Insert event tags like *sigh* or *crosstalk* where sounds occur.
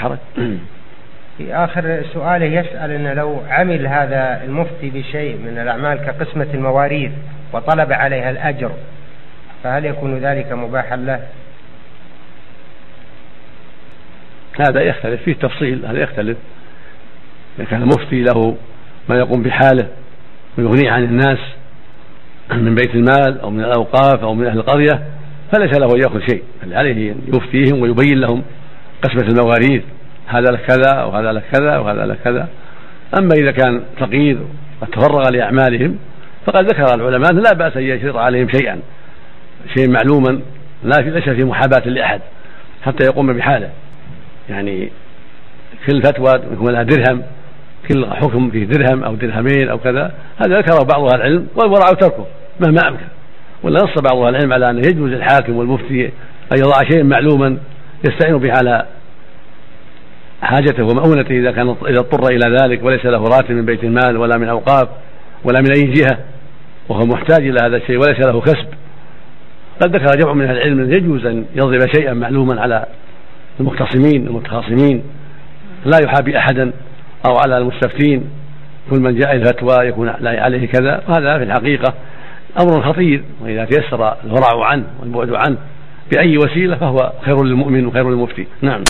حرج *clears throat* في آخر سؤاله يسأل أنه لو عمل هذا المفتي بشيء من الأعمال كقسمة المواريث وطلب عليها الأجر فهل يكون ذلك مباحا له؟ هذا يختلف فيه تفصيل هذا يختلف إذا كان المفتي له ما يقوم بحاله ويغنيه عن الناس من بيت المال أو من الأوقاف أو من أهل القرية فليس له أن يأخذ شيء بل عليه أن يفتيهم ويبين لهم قسمة المواريث هذا لك كذا وهذا لك كذا وهذا لك كذا. أما إذا كان فقير وتفرغ لأعمالهم فقد ذكر العلماء لا بأس أن يشرط عليهم شيئا شيء معلوما لا ليس في محاباة لأحد حتى يقوم بحاله. يعني كل فتوى يكون لها درهم كل حكم فيه درهم أو درهمين أو كذا هذا ذكره بعض أهل العلم والورع تركه مهما أمكن. ولا نص بعض أهل العلم على أنه يجوز الحاكم والمفتي أن يضع شيئا معلوما يستعين به على حاجته ومؤونته إذا كان إذا اضطر إلى ذلك وليس له راتب من بيت المال ولا من أوقاف ولا من أي جهة وهو محتاج إلى هذا الشيء وليس له كسب. قد ذكر جمع من أهل العلم يجوز أن يضرب شيئا معلوما على المختصمين المتخاصمين. لا يحابي احدا أو على المستفتين. كل من جاء الفتوى يكون عليه كذا. وهذا في الحقيقة أمر خطير. وإذا تيسر الورع عنه والبعد عنه بأي وسيلة فهو خير للمؤمن وخير للمفتي. نعم.